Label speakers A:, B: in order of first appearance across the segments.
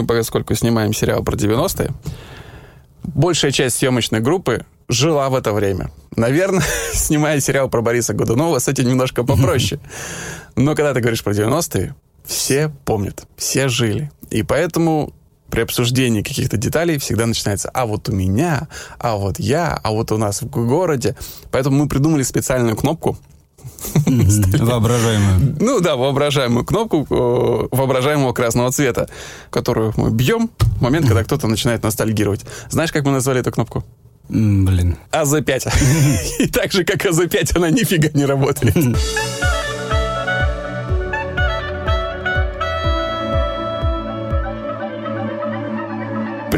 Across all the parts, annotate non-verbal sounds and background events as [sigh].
A: мы, поскольку снимаем сериал про 90-е, большая часть съемочной группы жила в это время. Наверное, [laughs] снимая сериал про Бориса Годунова, с этим немножко попроще. [laughs] Но когда ты говоришь про 90-е, все помнят, все жили. И поэтому при обсуждении каких-то деталей всегда начинается «а вот у меня», «а вот я», «а вот у нас в городе». Поэтому мы придумали специальную кнопку, [laughs]
B: Воображаемую.
A: Ну да, воображаемую кнопку э, воображаемого красного цвета, которую мы бьем в момент, когда кто-то начинает ностальгировать. Знаешь, как мы назвали эту кнопку?
B: Блин.
A: АЗ-5. [laughs] [laughs] И так же, как АЗ-5, она нифига не работает.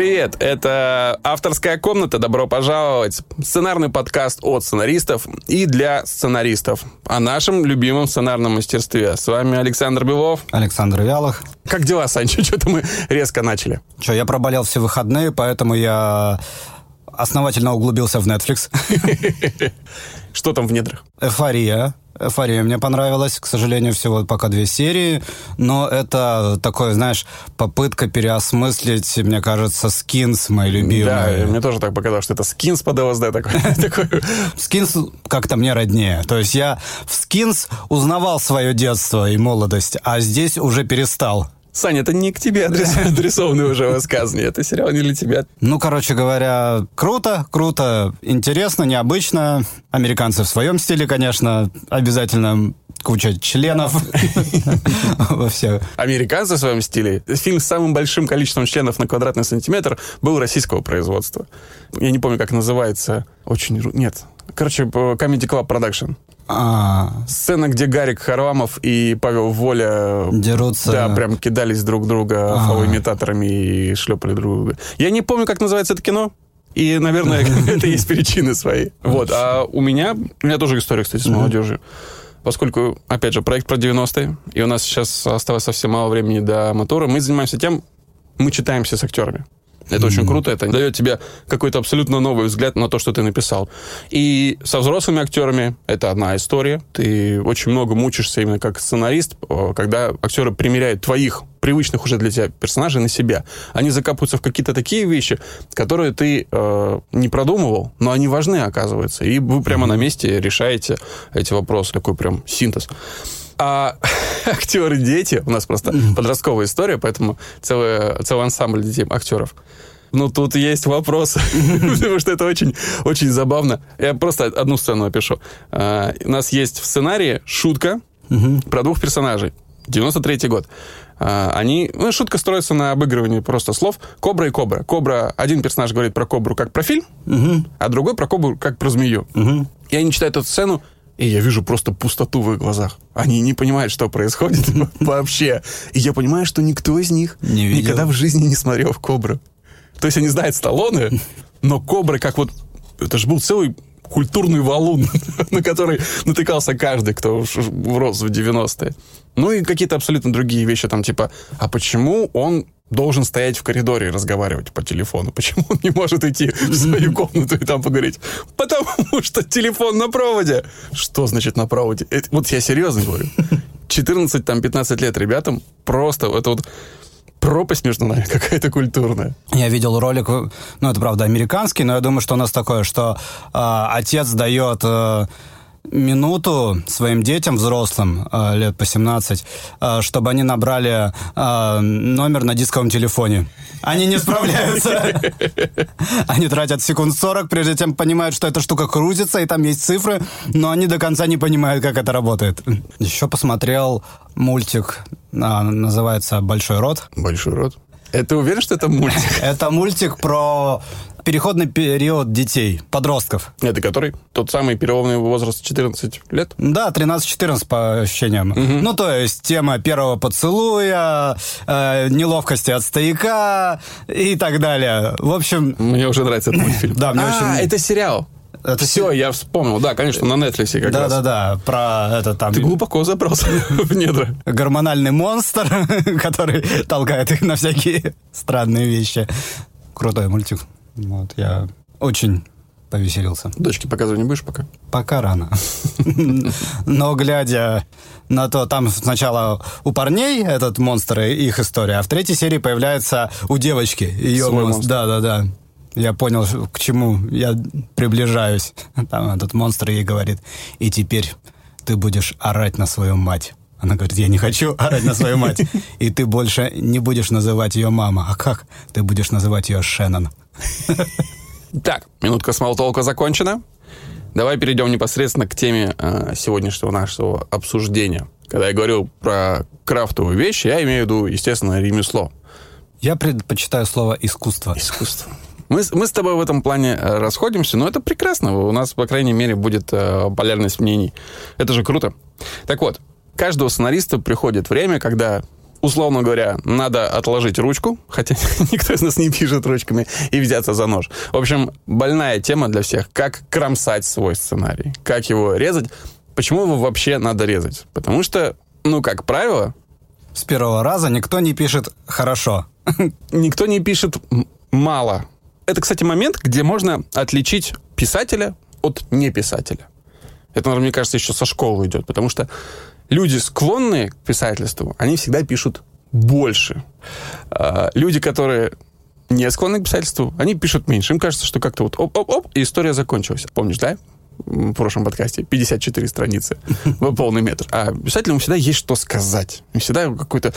A: Привет, это авторская комната. Добро пожаловать. Сценарный подкаст от сценаристов и для сценаристов о нашем любимом сценарном мастерстве. С вами Александр Белов.
B: Александр Вялых.
A: Как дела, Санчо? [laughs] Что-то мы резко начали.
B: Че, я проболел все выходные, поэтому я основательно углубился в Netflix. [laughs]
A: Что там в недрах?
B: Эйфория. Эйфория мне понравилась. К сожалению, всего пока две серии. Но это такое, знаешь, попытка переосмыслить, мне кажется, скинс, мои любимые.
A: Да, мне тоже так показалось, что это скинс под ЛСД [laughs] такой.
B: Скинс как-то мне роднее. То есть я в скинс узнавал свое детство и молодость, а здесь уже перестал.
A: Саня, это не к тебе [laughs] адресованные уже высказывания. Это сериал не для тебя.
B: Ну, короче говоря, круто, круто, интересно, необычно. Американцы в своем стиле, конечно, обязательно куча членов [laughs] во всех.
A: Американцы в своем стиле. Фильм с самым большим количеством членов на квадратный сантиметр был российского производства. Я не помню, как называется. Очень... Нет. Короче, Comedy Club Production. А. Сцена, где Гарик Харламов и Павел Воля...
B: Дерутся.
A: Да, прям кидались друг друга а. фалоимитаторами и шлепали друг друга. Я не помню, как называется это кино. И, наверное, [laughs] это есть причины свои. Вот. А у меня... У меня тоже история, кстати, с молодежью. Поскольку, опять же, проект про 90-е, и у нас сейчас осталось совсем мало времени до мотора, мы занимаемся тем, мы читаемся с актерами. Это mm-hmm. очень круто, это дает тебе какой-то абсолютно новый взгляд на то, что ты написал. И со взрослыми актерами это одна история. Ты очень много мучишься именно как сценарист, когда актеры примеряют твоих привычных уже для тебя персонажей на себя. Они закапываются в какие-то такие вещи, которые ты э, не продумывал, но они важны, оказывается. И вы прямо mm-hmm. на месте решаете эти вопросы. Такой прям синтез. А [laughs] актеры дети, у нас просто подростковая история, поэтому целый, целый ансамбль детей актеров. Ну, тут есть вопрос, [laughs] потому что это очень, очень забавно. Я просто одну сцену опишу. А, у нас есть в сценарии шутка про двух персонажей. 93-й год. А, они, ну, шутка строится на обыгрывании просто слов «Кобра» и «Кобра». «Кобра», один персонаж говорит про «Кобру» как про фильм, а другой про «Кобру» как про змею. И они читают эту сцену, и я вижу просто пустоту в их глазах. Они не понимают, что происходит [laughs] вообще. И я понимаю, что никто из них никогда в жизни не смотрел в «Кобру». То есть они знают Сталлоне, [laughs] но «Кобры» как вот... Это же был целый культурный валун, [laughs] на который натыкался каждый, кто рос в 90-е. Ну и какие-то абсолютно другие вещи, там типа, а почему он должен стоять в коридоре и разговаривать по телефону. [laughs] Почему он не может идти в свою [laughs] комнату и там поговорить? Потому что телефон на проводе. Что значит на проводе? Это, вот я серьезно говорю. [laughs] 14-15 лет ребятам просто это вот пропасть между нами какая-то культурная.
B: Я видел ролик, ну это правда американский, но я думаю, что у нас такое, что э, отец дает э, минуту своим детям, взрослым, э, лет по 17, э, чтобы они набрали э, номер на дисковом телефоне. Они не справляются. [laughs] Они тратят секунд 40, прежде чем понимают, что эта штука крутится, и там есть цифры, но они до конца не понимают, как это работает. Еще посмотрел мультик, называется «Большой рот».
A: «Большой рот». Это уверен, что это мультик? [laughs]
B: Это мультик про переходный период детей, подростков.
A: Это который? Тот самый переломный возраст 14 лет?
B: Да, 13-14 по ощущениям. Угу. Ну, то есть тема первого поцелуя, э, неловкости от стояка и так далее. В общем...
A: Мне уже нравится этот мультфильм.
B: Да, мне
A: очень... А, это сериал. Это все, я вспомнил. Да, конечно, на Netflix как
B: да,
A: раз.
B: Да-да-да, про это там...
A: Ты глубоко забрался [laughs] в недра.
B: Гормональный монстр, [laughs] который толкает их на всякие странные вещи. Крутой мультик. Вот, я очень повеселился.
A: Дочке показывать не будешь пока?
B: Пока рано. [laughs] Но глядя на то, там сначала у парней этот монстр и их история, а в третьей серии появляется у девочки ее монстр.
A: монстр.
B: Да, да, да. Я понял, к чему я приближаюсь. [laughs] Там этот монстр ей говорит, и теперь ты будешь орать на свою мать. Она говорит, я не хочу [laughs] орать на свою мать. И ты больше не будешь называть ее мама. А как? Ты будешь называть ее Шеннон.
A: Так, минутка смолтолка закончена. Давай перейдем непосредственно к теме э, сегодняшнего нашего обсуждения. Когда я говорю про крафтовые вещи, я имею в виду, естественно, ремесло.
B: Я предпочитаю слово искусство.
A: Искусство. Мы, с- мы с тобой в этом плане э, расходимся, но это прекрасно. У нас, по крайней мере, будет э, полярность мнений. Это же круто. Так вот, каждого сценариста приходит время, когда, условно говоря, надо отложить ручку, хотя [laughs] никто из нас не пишет ручками, и взяться за нож. В общем, больная тема для всех. Как кромсать свой сценарий, как его резать. Почему его вообще надо резать? Потому что, ну, как правило,
B: С первого раза никто не пишет «хорошо». [laughs]
A: никто не пишет мало. Это, кстати, момент, где можно отличить писателя от неписателя. Это, наверное, мне кажется, еще со школы идет, потому что люди, склонные к писательству, они всегда пишут больше. А, Люди, которые не склонны к писательству, они пишут меньше. Им кажется, что как-то вот оп-оп-оп, и история закончилась. Помнишь, да? в прошлом подкасте 54 страницы полный метр. А писателям всегда есть что сказать. Всегда какой-то...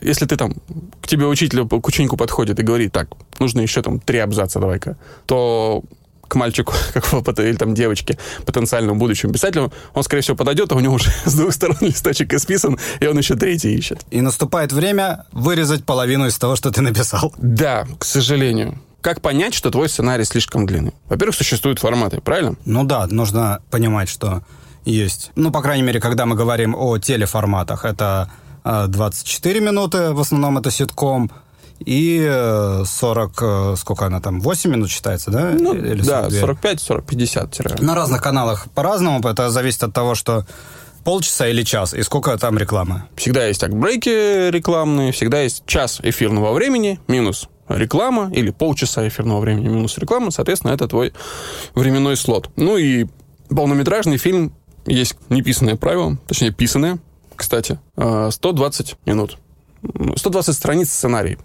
A: Если ты там... К тебе учитель, к ученику подходит и говорит, так, нужно еще там три абзаца, давай-ка, то к мальчику, [laughs] какого или там девочке, потенциальному будущему писателю, он, скорее всего, подойдет, а у него уже [laughs] с двух сторон листочек исписан, и он еще третий ищет.
B: И наступает время вырезать половину из того, что ты написал.
A: Да, к сожалению. Как понять, что твой сценарий слишком длинный? Во-первых, существуют форматы, правильно?
B: Ну да, нужно понимать, что есть. Ну, по крайней мере, когда мы говорим о телеформатах, это э, 24 минуты, в основном это ситком, и э, 40, э, сколько она там, 8 минут считается, да?
A: Ну,
B: Или
A: да,
B: 42?
A: 45, 40, 50 тире.
B: На разных каналах по-разному, это зависит от того, что полчаса или час, и сколько там рекламы.
A: Всегда есть брейки рекламные, всегда есть час эфирного времени минус реклама или полчаса эфирного времени минус реклама, соответственно, это твой временной слот. Ну и полнометражный фильм есть неписанное правило, точнее, писанное, кстати, э, 120 минут. 120 страниц сценарий.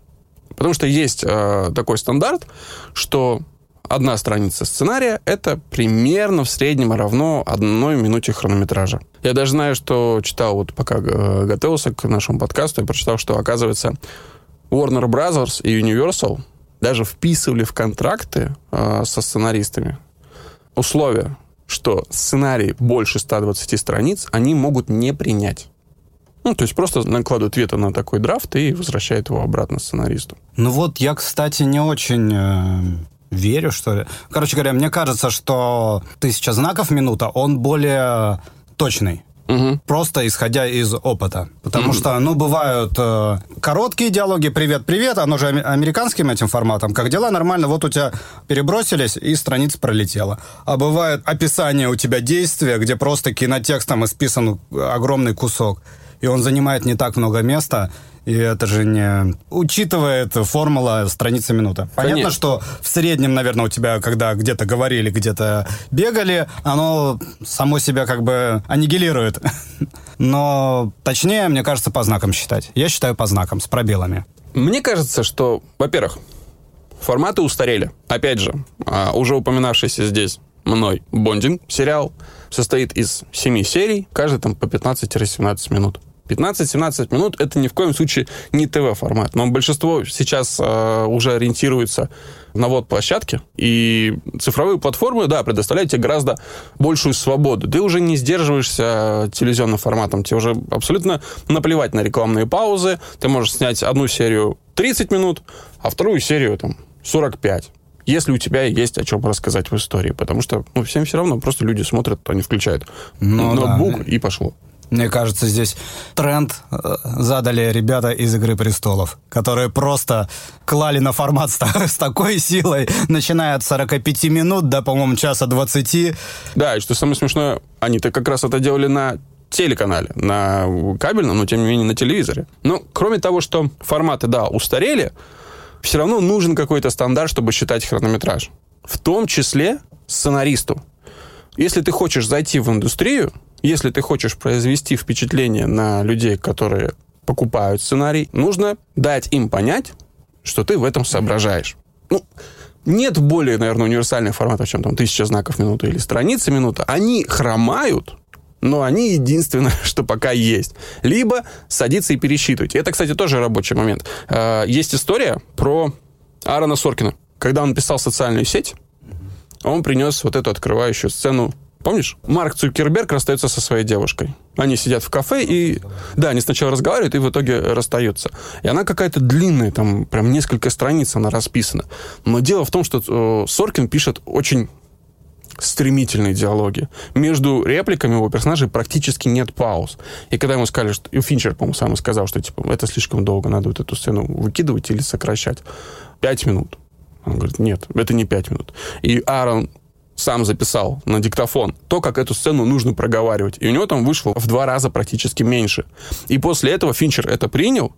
A: Потому что есть э, такой стандарт, что одна страница сценария — это примерно в среднем равно одной минуте хронометража. Я даже знаю, что читал, вот пока э, готовился к нашему подкасту, я прочитал, что, оказывается, Warner Brothers и Universal даже вписывали в контракты э, со сценаристами условия, что сценарий больше 120 страниц они могут не принять. Ну, то есть просто накладывают вето на такой драфт и возвращают его обратно сценаристу.
B: Ну вот, я, кстати, не очень э, верю, что ли. Короче говоря, мне кажется, что тысяча знаков минута, он более точный.
A: Угу.
B: Просто исходя из опыта. Потому что, ну, бывают э, короткие диалоги «Привет-привет», оно же американским этим форматом. Как дела? Нормально. Вот у тебя перебросились, и страница пролетела. А бывает описание у тебя действия, где просто кинотекстом исписан огромный кусок. И он занимает не так много места, и это же не учитывает формула страница минута. Понятно,
A: Конечно.
B: что в среднем, наверное, у тебя, когда где-то говорили, где-то бегали, оно само себя как бы аннигилирует. [laughs] Но точнее, мне кажется, по знакам считать. Я считаю по знакам, с пробелами.
A: Мне кажется, что, во-первых, форматы устарели. Опять же, а, уже упоминавшийся здесь мной Бондинг сериал состоит из семи серий, каждый там по 15-17 минут. 15-17 минут это ни в коем случае не ТВ-формат. Но большинство сейчас э, уже ориентируется на вот площадки. И цифровые платформы, да, предоставляют тебе гораздо большую свободу. Ты уже не сдерживаешься телевизионным форматом. Тебе уже абсолютно наплевать на рекламные паузы. Ты можешь снять одну серию 30 минут, а вторую серию там 45 если у тебя есть о чем рассказать в истории. Потому что ну, всем все равно, просто люди смотрят, они включают
B: Ну да.
A: ноутбук и пошло.
B: Мне кажется, здесь тренд э, задали ребята из «Игры престолов», которые просто клали на формат с, [laughs] с такой силой, начиная от 45 минут до, по-моему, часа 20.
A: Да, и что самое смешное, они-то как раз это делали на телеканале, на кабельном, но тем не менее на телевизоре. Но кроме того, что форматы, да, устарели, все равно нужен какой-то стандарт, чтобы считать хронометраж. В том числе сценаристу. Если ты хочешь зайти в индустрию, если ты хочешь произвести впечатление на людей, которые покупают сценарий, нужно дать им понять, что ты в этом соображаешь. Ну, нет более, наверное, универсальных форматов, чем там тысяча знаков минуты или страница минута. Они хромают, но они единственное, [laughs] что пока есть. Либо садиться и пересчитывать. Это, кстати, тоже рабочий момент. А, есть история про Аарона Соркина. Когда он писал социальную сеть, он принес вот эту открывающую сцену Помнишь? Марк Цукерберг расстается со своей девушкой. Они сидят в кафе и... Да, они сначала разговаривают и в итоге расстаются. И она какая-то длинная, там прям несколько страниц она расписана. Но дело в том, что э, Соркин пишет очень стремительные диалоги. Между репликами его персонажей практически нет пауз. И когда ему сказали, что... И Финчер, по-моему, сам сказал, что, типа, это слишком долго, надо вот эту сцену выкидывать или сокращать. Пять минут. Он говорит, нет, это не пять минут. И Аарон сам записал на диктофон то, как эту сцену нужно проговаривать. И у него там вышло в два раза практически меньше. И после этого Финчер это принял,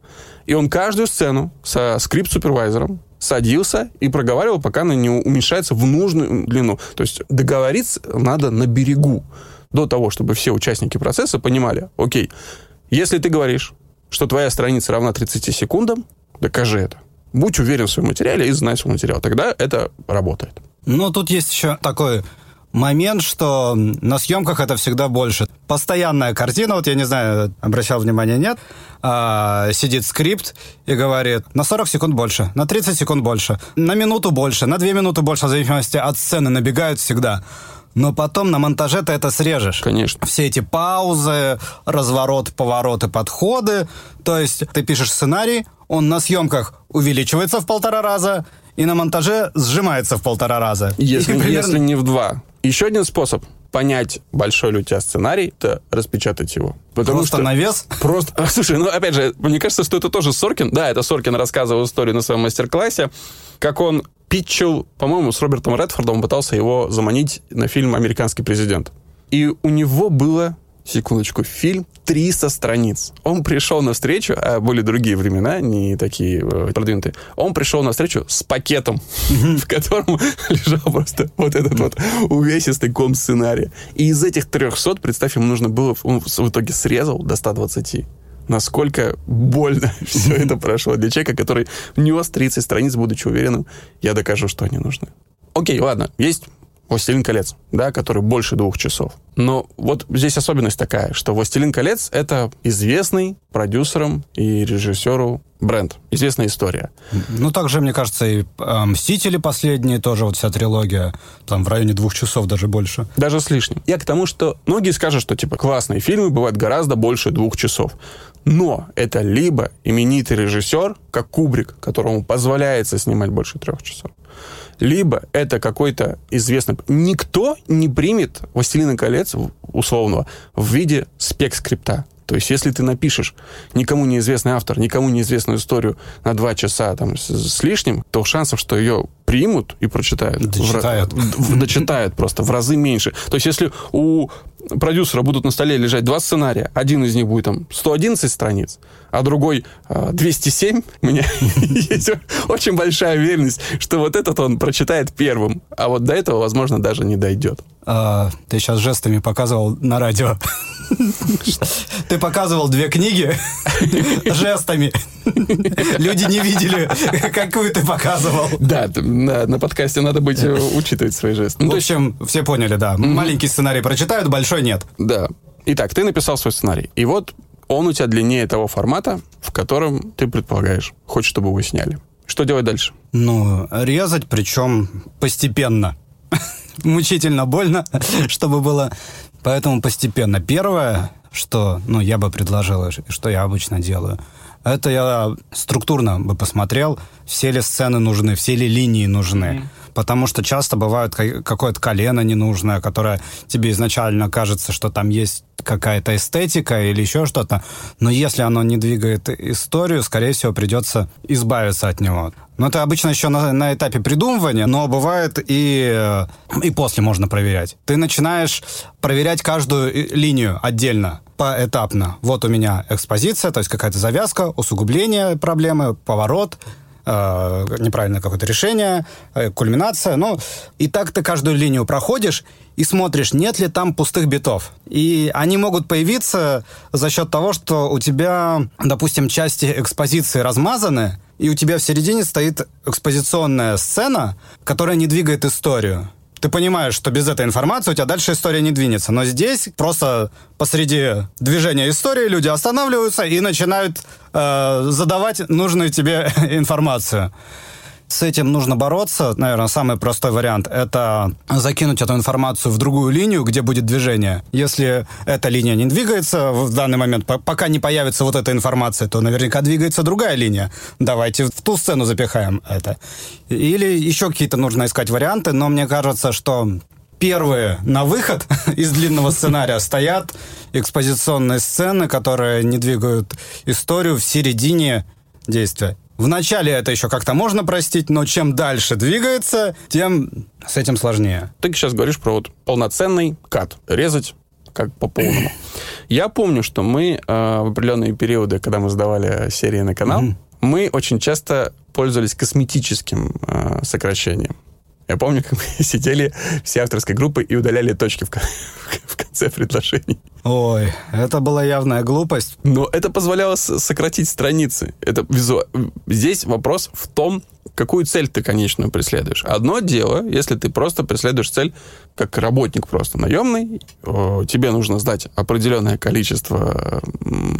A: и он каждую сцену со скрипт-супервайзером садился и проговаривал, пока она не уменьшается в нужную длину. То есть договориться надо на берегу до того, чтобы все участники процесса понимали, окей, если ты говоришь, что твоя страница равна 30 секундам, докажи это. Будь уверен в своем материале и знай свой материал. Тогда это работает.
B: Ну, тут есть еще такой момент, что на съемках это всегда больше. Постоянная картина, вот я не знаю, обращал внимание, нет, а, сидит скрипт и говорит на 40 секунд больше, на 30 секунд больше, на минуту больше, на 2 минуты больше, в зависимости от сцены, набегают всегда. Но потом на монтаже ты это срежешь.
A: Конечно.
B: Все эти паузы, разворот, повороты, подходы. То есть ты пишешь сценарий, он на съемках увеличивается в полтора раза, и на монтаже сжимается в полтора раза.
A: Если, примерно... если не в два. Еще один способ понять, большой ли у тебя сценарий, это распечатать его.
B: Потому просто что на вес?
A: Просто. [laughs] Слушай, ну опять же, мне кажется, что это тоже Соркин. Да, это Соркин рассказывал историю на своем мастер-классе, как он питчил, по-моему, с Робертом Редфордом, пытался его заманить на фильм «Американский президент». И у него было секундочку, фильм 300 страниц. Он пришел на встречу, а были другие времена, не такие э, продвинутые. Он пришел на встречу с пакетом, [laughs] в котором [laughs] лежал просто вот этот вот увесистый ком сценария. И из этих 300, представь, ему нужно было, он в итоге срезал до 120 насколько больно [laughs] все это прошло для человека, который нес 30 страниц, будучи уверенным, я докажу, что они нужны. Окей, ладно, есть «Властелин колец», да, который больше двух часов. Но вот здесь особенность такая, что «Властелин колец» — это известный продюсерам и режиссеру бренд, известная история.
B: Ну, также, мне кажется, и э, «Мстители» последние, тоже вот вся трилогия, там в районе двух часов, даже больше.
A: Даже с лишним. Я к тому, что многие скажут, что, типа, классные фильмы бывают гораздо больше двух часов. Но это либо именитый режиссер, как Кубрик, которому позволяется снимать больше трех часов, либо это какой-то известный... Никто не примет «Властелина колец» условного в виде спек-скрипта. То есть, если ты напишешь никому неизвестный автор, никому неизвестную историю на два часа там, с, с лишним, то шансов, что ее примут и прочитают,
B: дочитают.
A: В, в, дочитают просто в разы меньше. То есть, если у продюсера будут на столе лежать два сценария, один из них будет там 111 страниц, а другой 207, у меня есть очень большая уверенность, что вот этот он прочитает первым, а вот до этого, возможно, даже не дойдет.
B: А, ты сейчас жестами показывал на радио. Ты показывал две книги [laughs] жестами. Люди не видели, какую ты показывал.
A: Да, на, на подкасте надо быть э, учитывать свои жесты.
B: Ну, в общем, все поняли, да. Маленький сценарий прочитают, большой нет.
A: Да. Итак, ты написал свой сценарий. И вот он у тебя длиннее того формата, в котором ты предполагаешь, хочешь, чтобы его сняли. Что делать дальше?
B: Ну, резать, причем постепенно. [laughs] Мучительно больно, [laughs] чтобы было. Поэтому постепенно. Первое, что ну, я бы предложил, что я обычно делаю, это я структурно бы посмотрел, все ли сцены нужны, все ли линии нужны. Mm-hmm. Потому что часто бывает какое-то колено ненужное, которое тебе изначально кажется, что там есть какая-то эстетика или еще что-то. Но если оно не двигает историю, скорее всего, придется избавиться от него. Но это обычно еще на, на этапе придумывания, но бывает и, и после можно проверять. Ты начинаешь проверять каждую линию отдельно поэтапно. Вот у меня экспозиция, то есть какая-то завязка, усугубление проблемы, поворот, э, неправильное какое-то решение, э, кульминация. Ну, и так ты каждую линию проходишь и смотришь, нет ли там пустых битов. И они могут появиться за счет того, что у тебя, допустим, части экспозиции размазаны, и у тебя в середине стоит экспозиционная сцена, которая не двигает историю ты понимаешь, что без этой информации у тебя дальше история не двинется. Но здесь просто посреди движения истории люди останавливаются и начинают э, задавать нужную тебе [laughs] информацию. С этим нужно бороться. Наверное, самый простой вариант – это закинуть эту информацию в другую линию, где будет движение. Если эта линия не двигается в данный момент, пока не появится вот эта информация, то наверняка двигается другая линия. Давайте в ту сцену запихаем это. Или еще какие-то нужно искать варианты, но мне кажется, что первые на выход [laughs] из длинного сценария стоят экспозиционные сцены, которые не двигают историю в середине действия. В начале это еще как-то можно простить, но чем дальше двигается, тем с этим сложнее.
A: Ты сейчас говоришь про вот полноценный кат. Резать как по полному. [laughs] Я помню, что мы э, в определенные периоды, когда мы сдавали серии на канал, mm-hmm. мы очень часто пользовались косметическим э, сокращением. Я помню, как мы [laughs] сидели все авторской группы и удаляли точки в, [laughs] в конце предложений.
B: Ой, это была явная глупость.
A: Но это позволяло сократить страницы. Это визу... Здесь вопрос в том, какую цель ты конечную преследуешь. Одно дело, если ты просто преследуешь цель как работник просто наемный, тебе нужно сдать определенное количество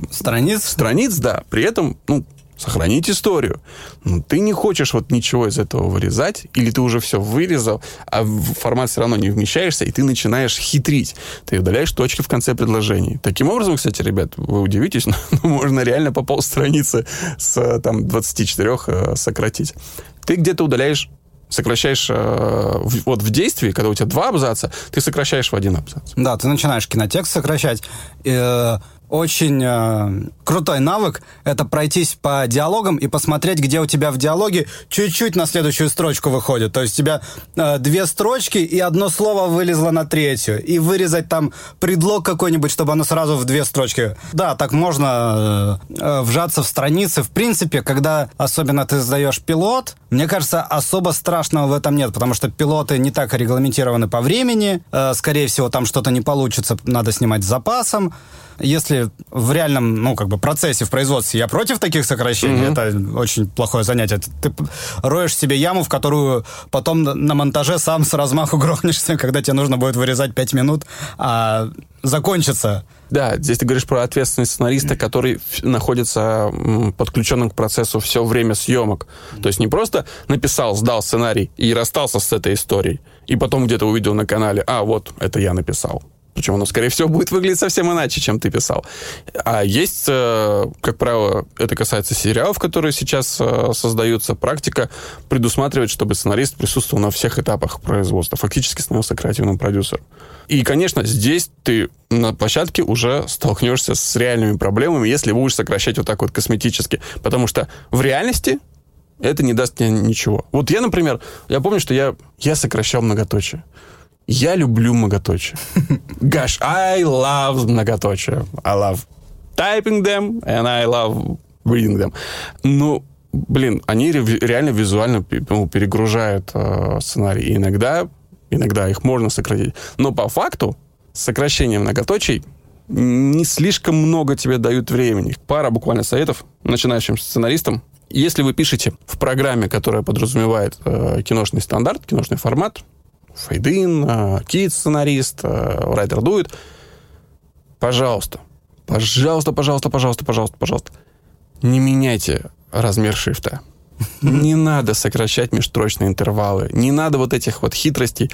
B: страниц,
A: страниц, да, при этом, ну, сохранить историю. Но ты не хочешь вот ничего из этого вырезать, или ты уже все вырезал, а в формат все равно не вмещаешься, и ты начинаешь хитрить. Ты удаляешь точки в конце предложений. Таким образом, кстати, ребят, вы удивитесь, [laughs] но можно реально по полстраницы с там 24 э, сократить. Ты где-то удаляешь сокращаешь э, вот в действии, когда у тебя два абзаца, ты сокращаешь в один абзац.
B: Да, ты начинаешь кинотекст сокращать. Э, очень э, крутой навык – это пройтись по диалогам и посмотреть, где у тебя в диалоге чуть-чуть на следующую строчку выходит. То есть у тебя э, две строчки и одно слово вылезло на третью. И вырезать там предлог какой-нибудь, чтобы оно сразу в две строчки. Да, так можно э, э, вжаться в страницы. В принципе, когда особенно ты сдаешь пилот, мне кажется, особо страшного в этом нет, потому что пилоты не так регламентированы по времени. Э, скорее всего, там что-то не получится, надо снимать с запасом если в реальном, ну, как бы процессе, в производстве я против таких сокращений, mm-hmm. это очень плохое занятие. Ты роешь себе яму, в которую потом на монтаже сам с размаху [laughs] грохнешься, когда тебе нужно будет вырезать 5 минут, а закончится.
A: Да, здесь ты говоришь про ответственность сценариста, который находится подключенным к процессу все время съемок. То есть не просто написал, сдал сценарий и расстался с этой историей, и потом где-то увидел на канале, а вот, это я написал. Причем оно, скорее всего, будет выглядеть совсем иначе, чем ты писал. А есть, э, как правило, это касается сериалов, которые сейчас э, создаются, практика предусматривает, чтобы сценарист присутствовал на всех этапах производства, фактически становился креативным продюсером. И, конечно, здесь ты на площадке уже столкнешься с реальными проблемами, если будешь сокращать вот так вот косметически. Потому что в реальности это не даст тебе ничего. Вот я, например, я помню, что я, я сокращал многоточие. Я люблю многоточие. [laughs] Gosh, I love многоточие. I love typing them and I love reading them. Ну, блин, они реально визуально ну, перегружают э, сценарий. И иногда, иногда их можно сократить. Но по факту сокращение многоточий не слишком много тебе дают времени. Пара буквально советов начинающим сценаристам. Если вы пишете в программе, которая подразумевает э, киношный стандарт, киношный формат, Фейдин, Кит сценарист, Райдер дует. Пожалуйста, пожалуйста, пожалуйста, пожалуйста, пожалуйста, пожалуйста, не меняйте размер шрифта. [laughs] Не надо сокращать межстрочные интервалы. Не надо вот этих вот хитростей.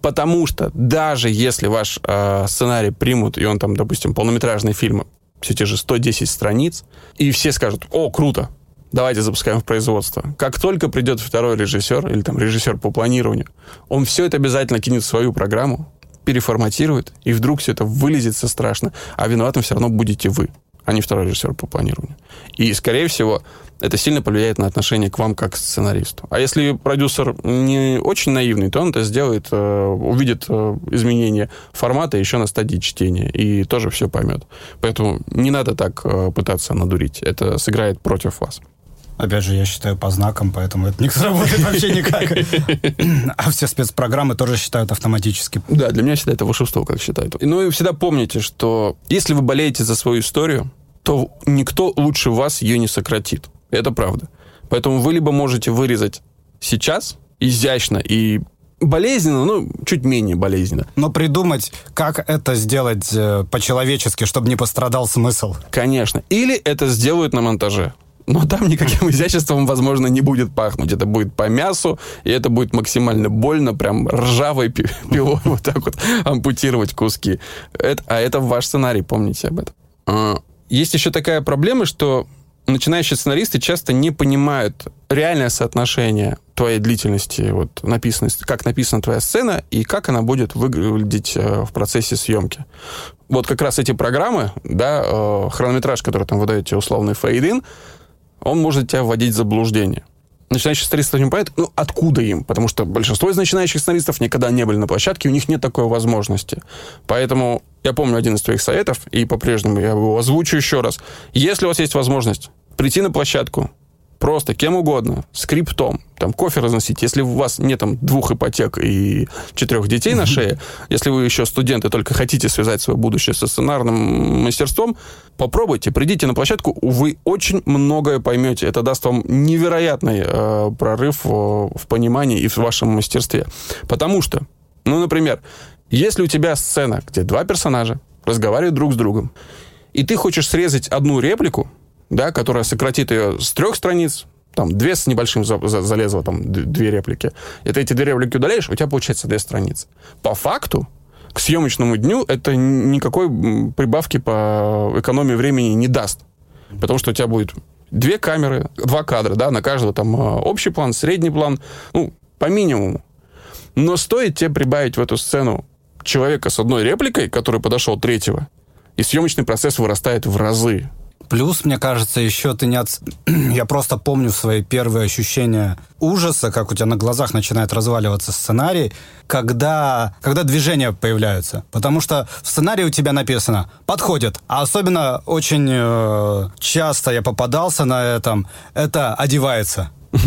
A: Потому что даже если ваш э, сценарий примут, и он там, допустим, полнометражный фильм, все те же 110 страниц, и все скажут, о, круто, давайте запускаем в производство. Как только придет второй режиссер или там режиссер по планированию, он все это обязательно кинет в свою программу, переформатирует, и вдруг все это вылезется страшно, а виноватым все равно будете вы, а не второй режиссер по планированию. И, скорее всего, это сильно повлияет на отношение к вам как к сценаристу. А если продюсер не очень наивный, то он это сделает, э, увидит э, изменения формата еще на стадии чтения и тоже все поймет. Поэтому не надо так э, пытаться надурить. Это сыграет против вас.
B: Опять же, я считаю по знакам, поэтому это не сработает [laughs] вообще никак. А все спецпрограммы тоже считают автоматически.
A: Да, для меня всегда это волшебство, как считают. Ну и всегда помните, что если вы болеете за свою историю, то никто лучше вас ее не сократит. Это правда. Поэтому вы либо можете вырезать сейчас изящно и болезненно, ну, чуть менее болезненно.
B: Но придумать, как это сделать э, по-человечески, чтобы не пострадал смысл.
A: Конечно. Или это сделают на монтаже. Но там никаким [laughs] изяществом, возможно, не будет пахнуть. Это будет по мясу, и это будет максимально больно, прям ржавой [laughs] пилой вот так вот ампутировать куски. Это, а это ваш сценарий, помните об этом. А, есть еще такая проблема, что начинающие сценаристы часто не понимают реальное соотношение твоей длительности, вот написанности, как написана твоя сцена и как она будет выглядеть э, в процессе съемки. Вот как раз эти программы, да, э, хронометраж, который там выдает тебе условный фейдин, он может тебя вводить в заблуждение. Начинающие сценаристы не понимают, ну, откуда им? Потому что большинство из начинающих сценаристов никогда не были на площадке, у них нет такой возможности. Поэтому я помню один из твоих советов, и по-прежнему я его озвучу еще раз. Если у вас есть возможность прийти на площадку, просто кем угодно, скриптом, там, кофе разносить. Если у вас нет там двух ипотек и четырех детей на шее, если вы еще студенты, только хотите связать свое будущее со сценарным мастерством, попробуйте, придите на площадку, вы очень многое поймете. Это даст вам невероятный э, прорыв э, в понимании и в вашем мастерстве. Потому что, ну, например, если у тебя сцена, где два персонажа разговаривают друг с другом, и ты хочешь срезать одну реплику, да, которая сократит ее с трех страниц, там, две с небольшим за, за, залезло, там, две реплики, и ты эти две реплики удаляешь, у тебя получается две страницы. По факту, к съемочному дню это никакой прибавки по экономии времени не даст. Потому что у тебя будет две камеры, два кадра, да, на каждого там а, общий план, средний план, ну, по минимуму. Но стоит тебе прибавить в эту сцену человека с одной репликой, который подошел третьего, и съемочный процесс вырастает в разы.
B: Плюс, мне кажется, еще ты не от... [clears throat] Я просто помню свои первые ощущения ужаса, как у тебя на глазах начинает разваливаться сценарий, когда, когда движения появляются. Потому что в сценарии у тебя написано «подходит». А особенно очень э, часто я попадался на этом. Это «одевается». [laughs]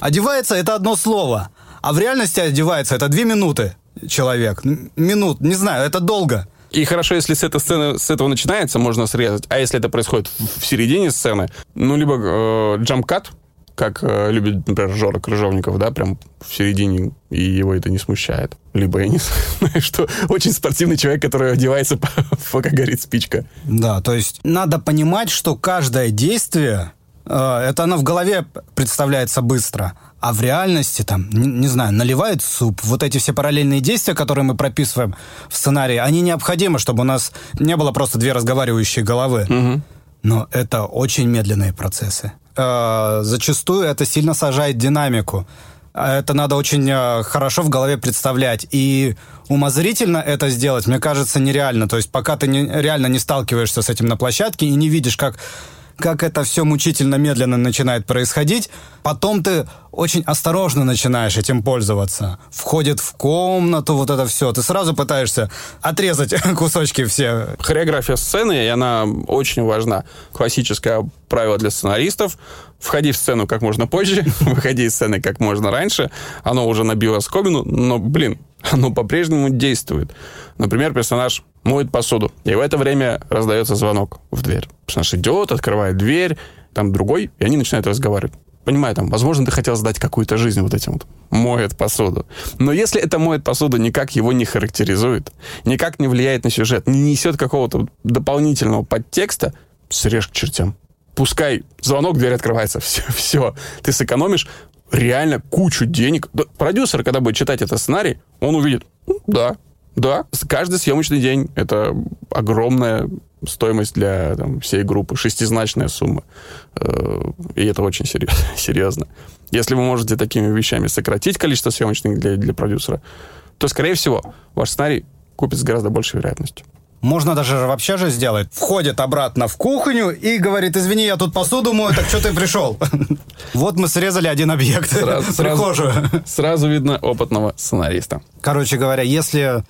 B: «Одевается» — это одно слово. А в реальности «одевается» — это две минуты человек. Минут, не знаю, это долго.
A: И хорошо, если с этой сцены, с этого начинается, можно срезать. А если это происходит в, середине сцены, ну, либо э, джамп-кат, как э, любит, например, Жора Крыжовников, да, прям в середине, и его это не смущает. Либо я не [laughs] знаю, что очень спортивный человек, который одевается, пока [laughs] горит спичка.
B: Да, то есть надо понимать, что каждое действие, э, это оно в голове представляется быстро, а в реальности там, не, не знаю, наливают суп. Вот эти все параллельные действия, которые мы прописываем в сценарии, они необходимы, чтобы у нас не было просто две разговаривающие головы. Угу. Но это очень медленные процессы. Э, зачастую это сильно сажает динамику. Это надо очень э, хорошо в голове представлять. И умозрительно это сделать, мне кажется, нереально. То есть пока ты не, реально не сталкиваешься с этим на площадке и не видишь, как как это все мучительно медленно начинает происходить, потом ты очень осторожно начинаешь этим пользоваться. Входит в комнату, вот это все. Ты сразу пытаешься отрезать [laughs] кусочки все.
A: Хореография сцены, и она очень важна. Классическое правило для сценаристов. Входи в сцену как можно позже, [laughs] выходи из сцены как можно раньше. Оно уже набило скобину, но, блин, [laughs] оно по-прежнему действует. Например, персонаж моет посуду, и в это время раздается звонок в дверь. Персонаж идет, открывает дверь, там другой, и они начинают разговаривать. Понимаю, там, возможно, ты хотел сдать какую-то жизнь вот этим вот. Моет посуду. Но если это моет посуду никак его не характеризует, никак не влияет на сюжет, не несет какого-то дополнительного подтекста, срежь к чертям. Пускай звонок, дверь открывается. [laughs] Все, все. Ты сэкономишь реально кучу денег. Продюсер, когда будет читать этот сценарий, он увидит, да, да, каждый съемочный день это огромная стоимость для там, всей группы, шестизначная сумма. Э, и это очень [laughs] серьезно. Если вы можете такими вещами сократить количество съемочных для, для продюсера, то, скорее всего, ваш сценарий купит с гораздо большей вероятностью.
B: Можно даже вообще же сделать. Входит обратно в кухню и говорит, извини, я тут посуду мою, так что ты пришел? [laughs] Вот мы срезали один объект.
A: Сразу,
B: Прихожую.
A: Сразу видно опытного сценариста.
B: Короче говоря, если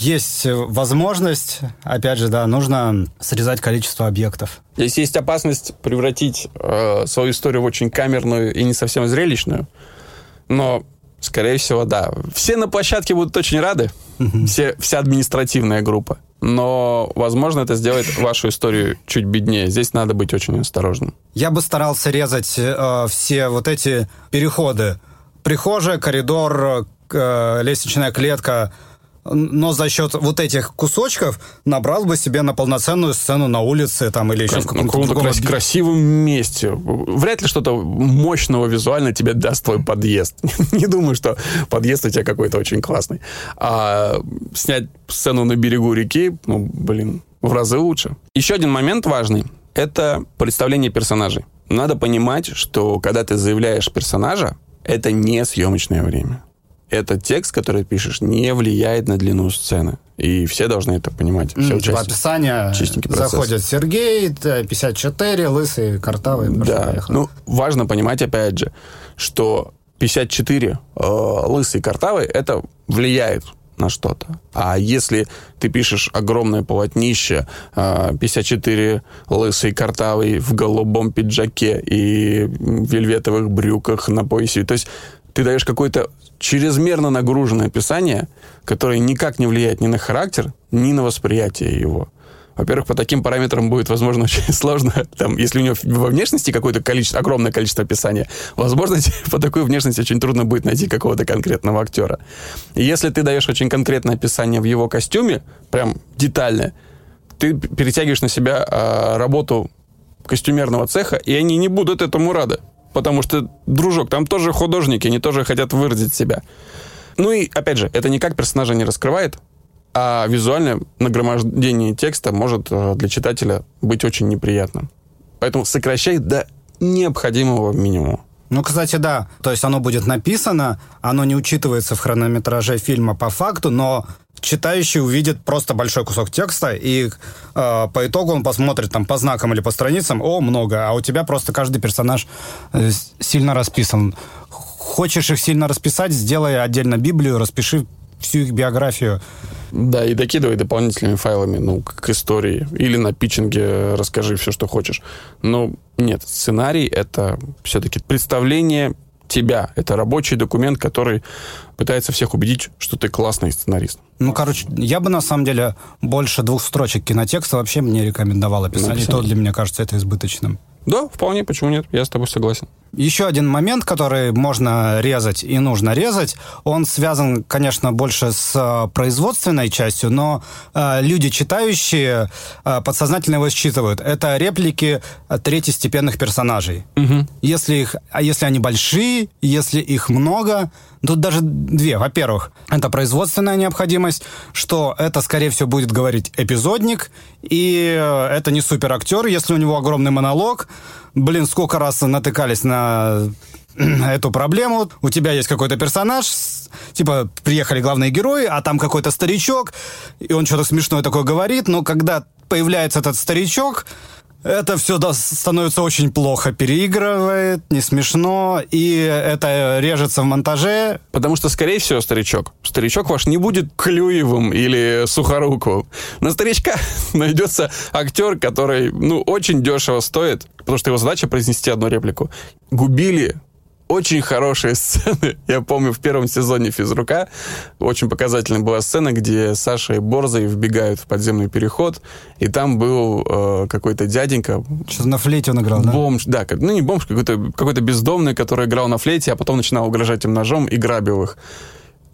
B: есть возможность, опять же, да, нужно срезать количество объектов.
A: Здесь есть опасность превратить э, свою историю в очень камерную и не совсем зрелищную, но, скорее всего, да. Все на площадке будут очень рады, все, вся административная группа. Но, возможно, это сделает вашу историю чуть беднее. Здесь надо быть очень осторожным.
B: Я бы старался резать э, все вот эти переходы. Прихожая, коридор, э, лестничная клетка, но за счет вот этих кусочков набрал бы себе на полноценную сцену на улице там или еще в каком-то
A: каком-то
B: другом
A: крас- красивом месте. Вряд ли что-то мощного визуально тебе даст твой подъезд. [laughs] Не думаю, что подъезд у тебя какой-то очень классный. А снять сцену на берегу реки, ну, блин, в разы лучше. Еще один момент важный — это представление персонажей. Надо понимать, что когда ты заявляешь персонажа, это не съемочное время. Этот текст, который пишешь, не влияет на длину сцены. И все должны это понимать. Все
B: М, типа
A: участники.
B: описание.
A: Процесс.
B: Заходит Сергей, т- 54, лысый, картавый.
A: Да, ну, важно понимать, опять же, что 54 э, лысый картавый, это влияет на что-то. А если ты пишешь огромное полотнище, э, 54 лысый картавый в голубом пиджаке и в вельветовых брюках на поясе, то есть ты даешь какое-то чрезмерно нагруженное описание, которое никак не влияет ни на характер, ни на восприятие его. Во-первых, по таким параметрам будет, возможно, [laughs] очень сложно, там, если у него во внешности какое-то количество, огромное количество описания, возможно, [laughs] по такой внешности очень трудно будет найти какого-то конкретного актера. И если ты даешь очень конкретное описание в его костюме, прям детальное, ты перетягиваешь на себя а, работу костюмерного цеха, и они не будут этому рады. Потому что, дружок, там тоже художники, они тоже хотят выразить себя. Ну и, опять же, это никак персонажа не раскрывает, а визуальное нагромождение текста может э, для читателя быть очень неприятным. Поэтому сокращай до необходимого минимума.
B: Ну, кстати, да. То есть оно будет написано, оно не учитывается в хронометраже фильма по факту, но читающий увидит просто большой кусок текста, и э, по итогу он посмотрит там по знакам или по страницам, о, много, а у тебя просто каждый персонаж э, сильно расписан. Хочешь их сильно расписать, сделай отдельно Библию, распиши всю их биографию.
A: Да, и докидывай дополнительными файлами, ну, к истории. Или на питчинге расскажи все, что хочешь. Но нет, сценарий — это все-таки представление тебя. Это рабочий документ, который пытается всех убедить, что ты классный сценарист.
B: Ну, короче, я бы на самом деле больше двух строчек кинотекста вообще мне рекомендовал описание.
A: Написание.
B: То для меня кажется это избыточным.
A: Да, вполне, почему нет? Я с тобой согласен.
B: Еще один момент, который можно резать и нужно резать, он связан, конечно, больше с э, производственной частью, но э, люди, читающие, э, подсознательно его считывают. Это реплики э, третьестепенных персонажей. Если, их, а если они большие, если их много, тут даже две. Во-первых, это производственная необходимость, что это, скорее всего, будет говорить эпизодник, и э, это не суперактер, если у него огромный монолог. Блин, сколько раз натыкались на [clears throat] эту проблему. У тебя есть какой-то персонаж, типа приехали главные герои, а там какой-то старичок, и он что-то смешное такое говорит, но когда появляется этот старичок, это все становится очень плохо, переигрывает, не смешно, и это режется в монтаже.
A: Потому что, скорее всего, старичок, старичок ваш не будет Клюевым или Сухоруковым. На старичка [laughs] найдется актер, который, ну, очень дешево стоит, потому что его задача произнести одну реплику. Губили очень хорошие сцены. [laughs] Я помню, в первом сезоне «Физрука» очень показательная была сцена, где Саша и Борзый вбегают в подземный переход, и там был э, какой-то дяденька,
B: Что на флейте он играл, да?
A: Бомж, да, ну не бомж, какой-то какой бездомный, который играл на флейте, а потом начинал угрожать им ножом и грабил их.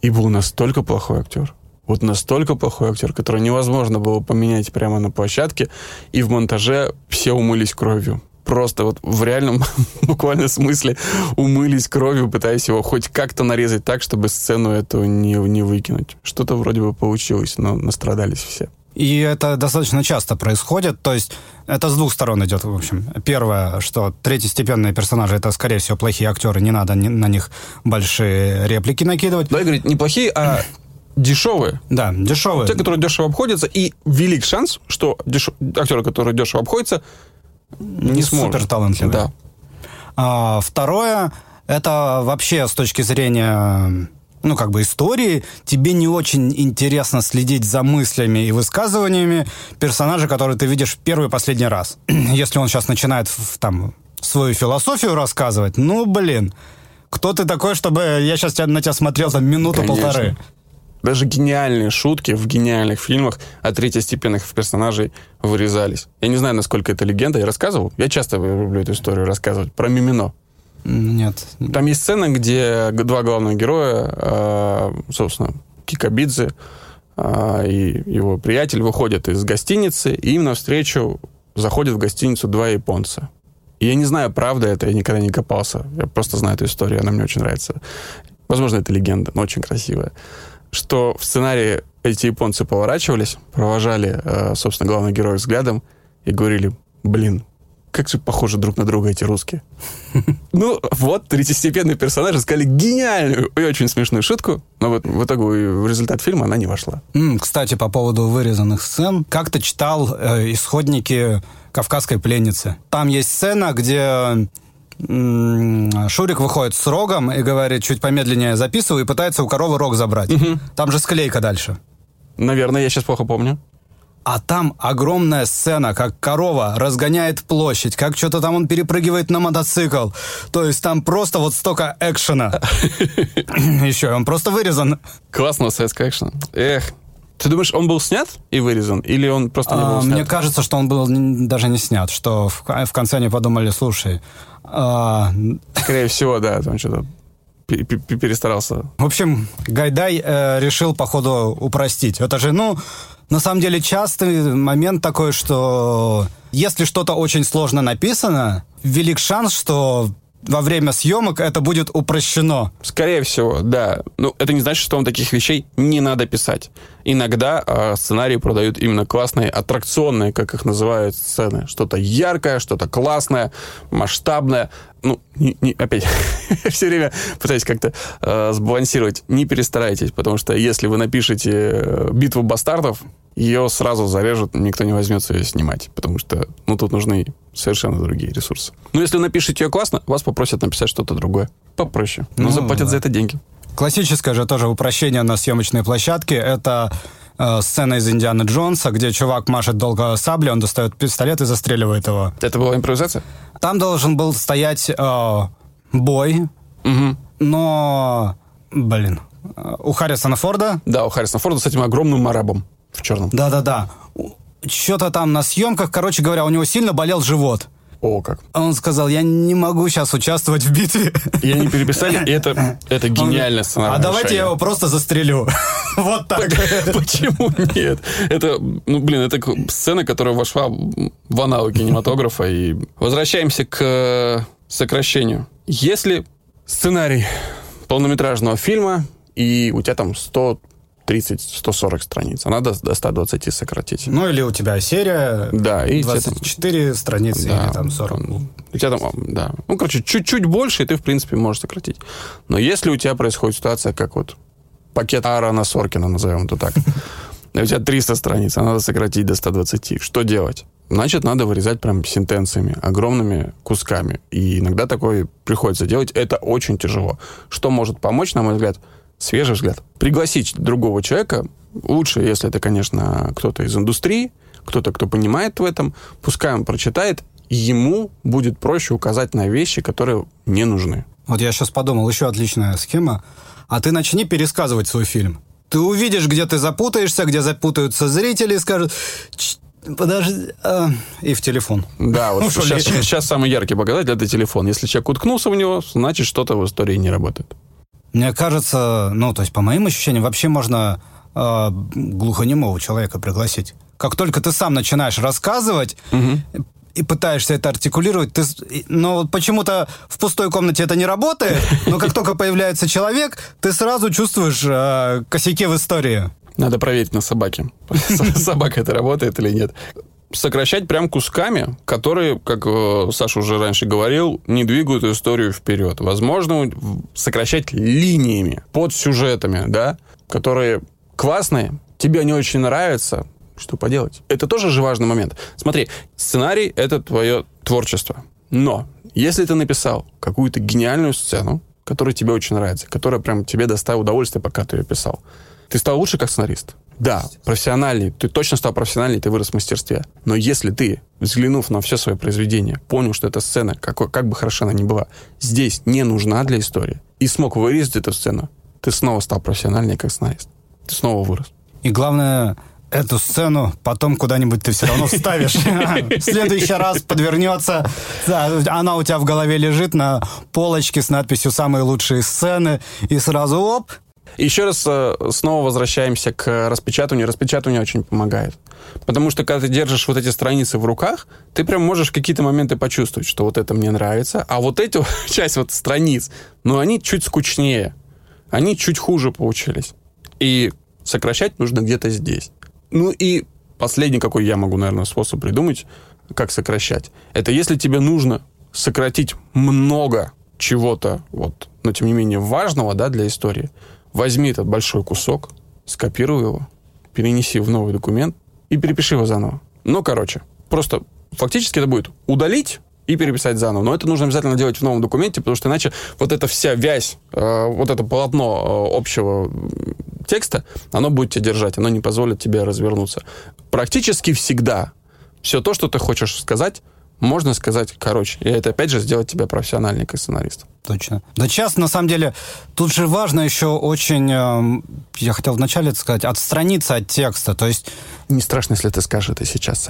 A: И был настолько плохой актер. Вот настолько плохой актер, который невозможно было поменять прямо на площадке, и в монтаже все умылись кровью. Просто вот в реальном [laughs] буквально смысле умылись кровью, пытаясь его хоть как-то нарезать так, чтобы сцену эту не, не выкинуть. Что-то вроде бы получилось, но настрадались все.
B: И это достаточно часто происходит, то есть это с двух сторон идет, в общем. Первое, что третьестепенные персонажи, это, скорее всего, плохие актеры, не надо ни- на них большие реплики накидывать.
A: Давай говорить, не плохие, а дешевые.
B: Да, дешевые.
A: Те, которые дешево обходятся, и велик шанс, что деш... актеры, которые дешево обходятся, не,
B: Не
A: сможет.
B: супер талантливые.
A: Да.
B: А, второе, это вообще с точки зрения ну, как бы истории, тебе не очень интересно следить за мыслями и высказываниями персонажа, который ты видишь в первый и последний раз. [clears throat] Если он сейчас начинает там свою философию рассказывать, ну, блин, кто ты такой, чтобы я сейчас на тебя смотрел там минуту-полторы?
A: Даже гениальные шутки в гениальных фильмах от третьестепенных персонажей вырезались. Я не знаю, насколько это легенда. Я рассказывал. Я часто люблю эту историю рассказывать. Про Мимино.
B: Нет.
A: Там есть сцена, где два главных героя, э, собственно, Кикабидзе э, и его приятель выходят из гостиницы, и им навстречу заходят в гостиницу два японца. И я не знаю, правда это, я никогда не копался. Я просто знаю эту историю, она мне очень нравится. Возможно, это легенда, но очень красивая. Что в сценарии эти японцы поворачивались, провожали, э, собственно, главных героев взглядом и говорили, блин, как же похожи друг на друга эти русские. [laughs] Ну, вот, третьестепенные персонажи сказали гениальную и очень смешную шутку, но вот в итоге в результат фильма она не вошла.
B: Кстати, по поводу вырезанных сцен, как-то читал э, исходники «Кавказской пленницы». Там есть сцена, где Шурик выходит с рогом и говорит, чуть помедленнее записываю, и пытается у коровы рог забрать. Там же склейка дальше.
A: Наверное, я сейчас плохо помню.
B: А там огромная сцена, как корова разгоняет площадь, как что-то там он перепрыгивает на мотоцикл. То есть там просто вот столько экшена. [laughs] Еще, он просто вырезан.
A: Классного советского экшена. Эх. Ты думаешь, он был снят и вырезан? Или он просто не был
B: А,
A: снят?
B: Мне кажется, что он был даже не снят, что в конце они подумали, слушай, а,
A: Скорее всего, да, там что-то пе- пе- пе- перестарался.
B: в общем, Гайдай э, решил, походу, упростить. Это же, ну, на самом деле частый момент такой, что если что-то очень сложно написано, велик шанс, что во время съемок это будет упрощено.
A: Скорее всего, да. Ну, это не значит, что вам таких вещей не надо писать. Иногда э, сценарии продают именно классные, аттракционные, как их называют, сцены. Что-то яркое, что-то классное, масштабное. Ну, не- не- опять, [laughs] все время пытаюсь как-то э, сбалансировать. Не перестарайтесь, потому что если вы напишете э, «Битву бастардов», ее сразу зарежут, никто не возьмется ее снимать, потому что, ну, тут нужны совершенно другие ресурсы. Но если напишете ее классно, вас попросят написать что-то другое. Попроще. Но
B: Ну,
A: заплатят
B: да.
A: за это деньги.
B: Классическое же тоже упрощение на съемочной площадке. Это э, сцена из Индианы Джонса, где чувак машет долго саблей, он достает пистолет и застреливает его.
A: Это была импровизация?
B: Там должен был стоять э, бой,
A: Угу.
B: но, блин, э, у Харрисона Форда,
A: Да, у Харрисона Форда с этим огромным арабом в черном.
B: да-да-да, что-то там на съемках, короче говоря, у него сильно болел живот.
A: О, как.
B: Он сказал, я не могу сейчас участвовать в битве.
A: И они переписали, и это, это гениальное сценарное
B: А давайте я его просто застрелю. [laughs] Вот так. [laughs]
A: Почему нет? Это, ну, блин, это сцена, которая вошла в аналы кинематографа. И возвращаемся к э, сокращению. Если сценарий полнометражного фильма, и у тебя там 130-140 страниц, а надо до 120 сократить.
B: Ну, или у тебя серия,
A: Да, и тебе там-
B: 24 страницы,
A: Да,
B: или там 40.
A: У тебя там, да. Ну, короче, чуть-чуть больше, и ты, в принципе, можешь сократить. Но если у тебя происходит ситуация, как вот пакет Аарона Соркина, назовем это так, [laughs] у тебя 300 страниц, а надо сократить до 120, что делать? Значит, надо вырезать прям сентенциями, огромными кусками. И иногда такое приходится делать. Это очень тяжело. Что может помочь, на мой взгляд? Свежий взгляд. Пригласить другого человека, лучше, если это, конечно, кто-то из индустрии, кто-то, кто понимает в этом, пускай он прочитает, ему будет проще указать на вещи, которые не нужны.
B: Вот я сейчас подумал, еще отличная схема. А ты начни пересказывать свой фильм. Ты увидишь, где ты запутаешься, где запутаются зрители, и скажут, «Ч- подожди, а», и в телефон.
A: Да, вот [laughs] сейчас, сейчас самый яркий показатель это телефон. Если человек уткнулся в него, значит, что-то в истории не работает.
B: Мне кажется, ну, то есть, по моим ощущениям, вообще можно э, глухонемого человека пригласить. Как только ты сам начинаешь рассказывать и пытаешься это артикулировать, ты, но почему-то в пустой комнате это не работает, но как только появляется человек, ты сразу чувствуешь э, косяки в истории.
A: Надо проверить на собаке. Собака это работает или нет. Сокращать прям кусками, которые, как э, Саша уже раньше говорил, не двигают историю вперед. Возможно, сокращать линиями, под сюжетами, да, которые классные, тебе они очень нравятся, что поделать? Это тоже же важный момент. Смотри, сценарий — это твое творчество. Но если ты написал какую-то гениальную сцену, которая тебе очень нравится, которая прям тебе доставила удовольствие, пока ты ее писал, ты стал лучше как сценарист? Да, профессиональный. Ты точно стал профессиональный, ты вырос в мастерстве. Но если ты, взглянув на все свое произведение, понял, что эта сцена, какой, как бы хороша она ни была, здесь не нужна для истории, и смог вырезать эту сцену, ты снова стал профессиональней как сценарист. Ты снова вырос.
B: И главное, эту сцену потом куда-нибудь ты все равно вставишь. [laughs] В следующий раз подвернется, она у тебя в голове лежит на полочке с надписью «Самые лучшие сцены», и сразу оп,
A: еще раз э, снова возвращаемся к распечатыванию. Распечатывание очень помогает. Потому что когда ты держишь вот эти страницы в руках, ты прям можешь какие-то моменты почувствовать, что вот это мне нравится, а вот эту [laughs] часть вот страниц, ну, они чуть скучнее, они чуть хуже получились. И сокращать нужно где-то здесь. Ну и последний, какой я могу, наверное, способ придумать, как сокращать, это если тебе нужно сократить много чего-то, вот, но тем не менее важного, да, для истории, возьми этот большой кусок, скопируй его, перенеси в новый документ и перепиши его заново. Ну, короче, просто фактически это будет удалить и переписать заново. Но это нужно обязательно делать в новом документе, потому что иначе вот эта вся вязь, э, вот это полотно э, общего текста, оно будет тебя держать, оно не позволит тебе развернуться. Практически всегда все то, что ты хочешь сказать, можно сказать короче. И это, опять же, сделать тебя профессиональнее как сценарист.
B: Точно. Да сейчас, на самом деле, тут же важно еще очень, э, я хотел вначале сказать, отстраниться от текста. То есть...
A: Не страшно, если ты скажешь это сейчас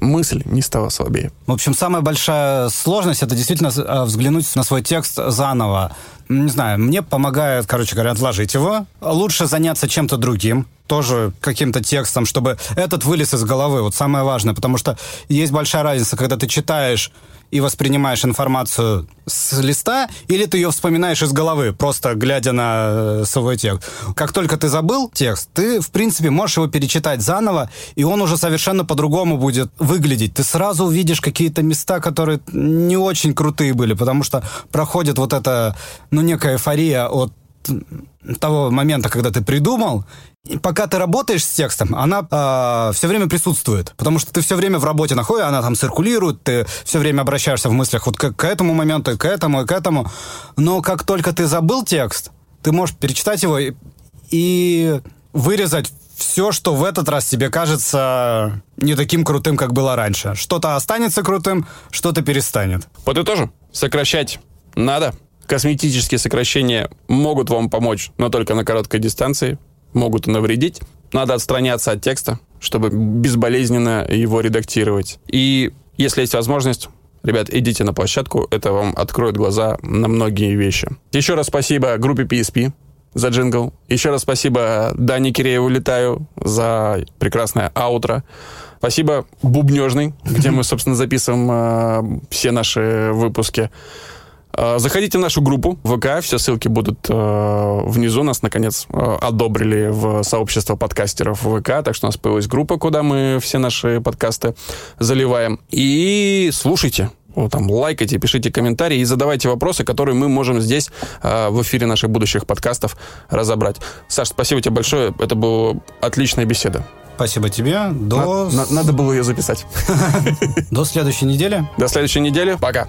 A: мысль не стала слабее.
B: В общем, самая большая сложность это действительно э, взглянуть на свой текст заново. Не знаю, мне помогает, короче говоря, отложить его. Лучше заняться чем-то другим, тоже каким-то текстом, чтобы этот вылез из головы. Вот самое важное, потому что есть большая разница, когда ты читаешь и воспринимаешь информацию с листа, или ты ее вспоминаешь из головы, просто глядя на э, свой текст. Как только ты забыл текст, ты, в принципе, можешь его перечитать заново, и он уже совершенно по-другому будет выглядеть. Ты сразу увидишь какие-то места, которые не очень крутые были, потому что проходит вот эта, ну, некая эйфория от того момента, когда ты придумал, и пока ты работаешь с текстом, она э, все время присутствует, потому что ты все время в работе находишь, она там циркулирует, ты все время обращаешься в мыслях вот к, к этому моменту, и к этому, и к этому. Но как только ты забыл текст, ты можешь перечитать его и, и вырезать все, что в этот раз тебе кажется не таким крутым, как было раньше. Что-то останется крутым, что-то перестанет.
A: Подытожим. Сокращать надо. Косметические сокращения могут вам помочь, но только на короткой дистанции могут навредить. Надо отстраняться от текста, чтобы безболезненно его редактировать. И если есть возможность, Ребят, идите на площадку, это вам откроет глаза на многие вещи. Еще раз спасибо группе PSP за джингл. Еще раз спасибо Дане Кирееву «Летаю» за прекрасное аутро. Спасибо Бубнежный, где мы, собственно, записываем э, все наши выпуски. Э, заходите в нашу группу ВК, все ссылки будут э, внизу. Нас, наконец, э, одобрили в сообщество подкастеров ВК, так что у нас появилась группа, куда мы все наши подкасты заливаем. И слушайте, вот там лайкайте, пишите комментарии и задавайте вопросы, которые мы можем здесь э, в эфире наших будущих подкастов разобрать. Саш, спасибо тебе большое. Это была отличная беседа.
B: Спасибо тебе. До...
A: На, на, надо было ее записать. [laughs]
B: До следующей недели.
A: До следующей недели. Пока.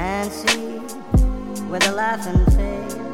B: Nancy with a laughing face.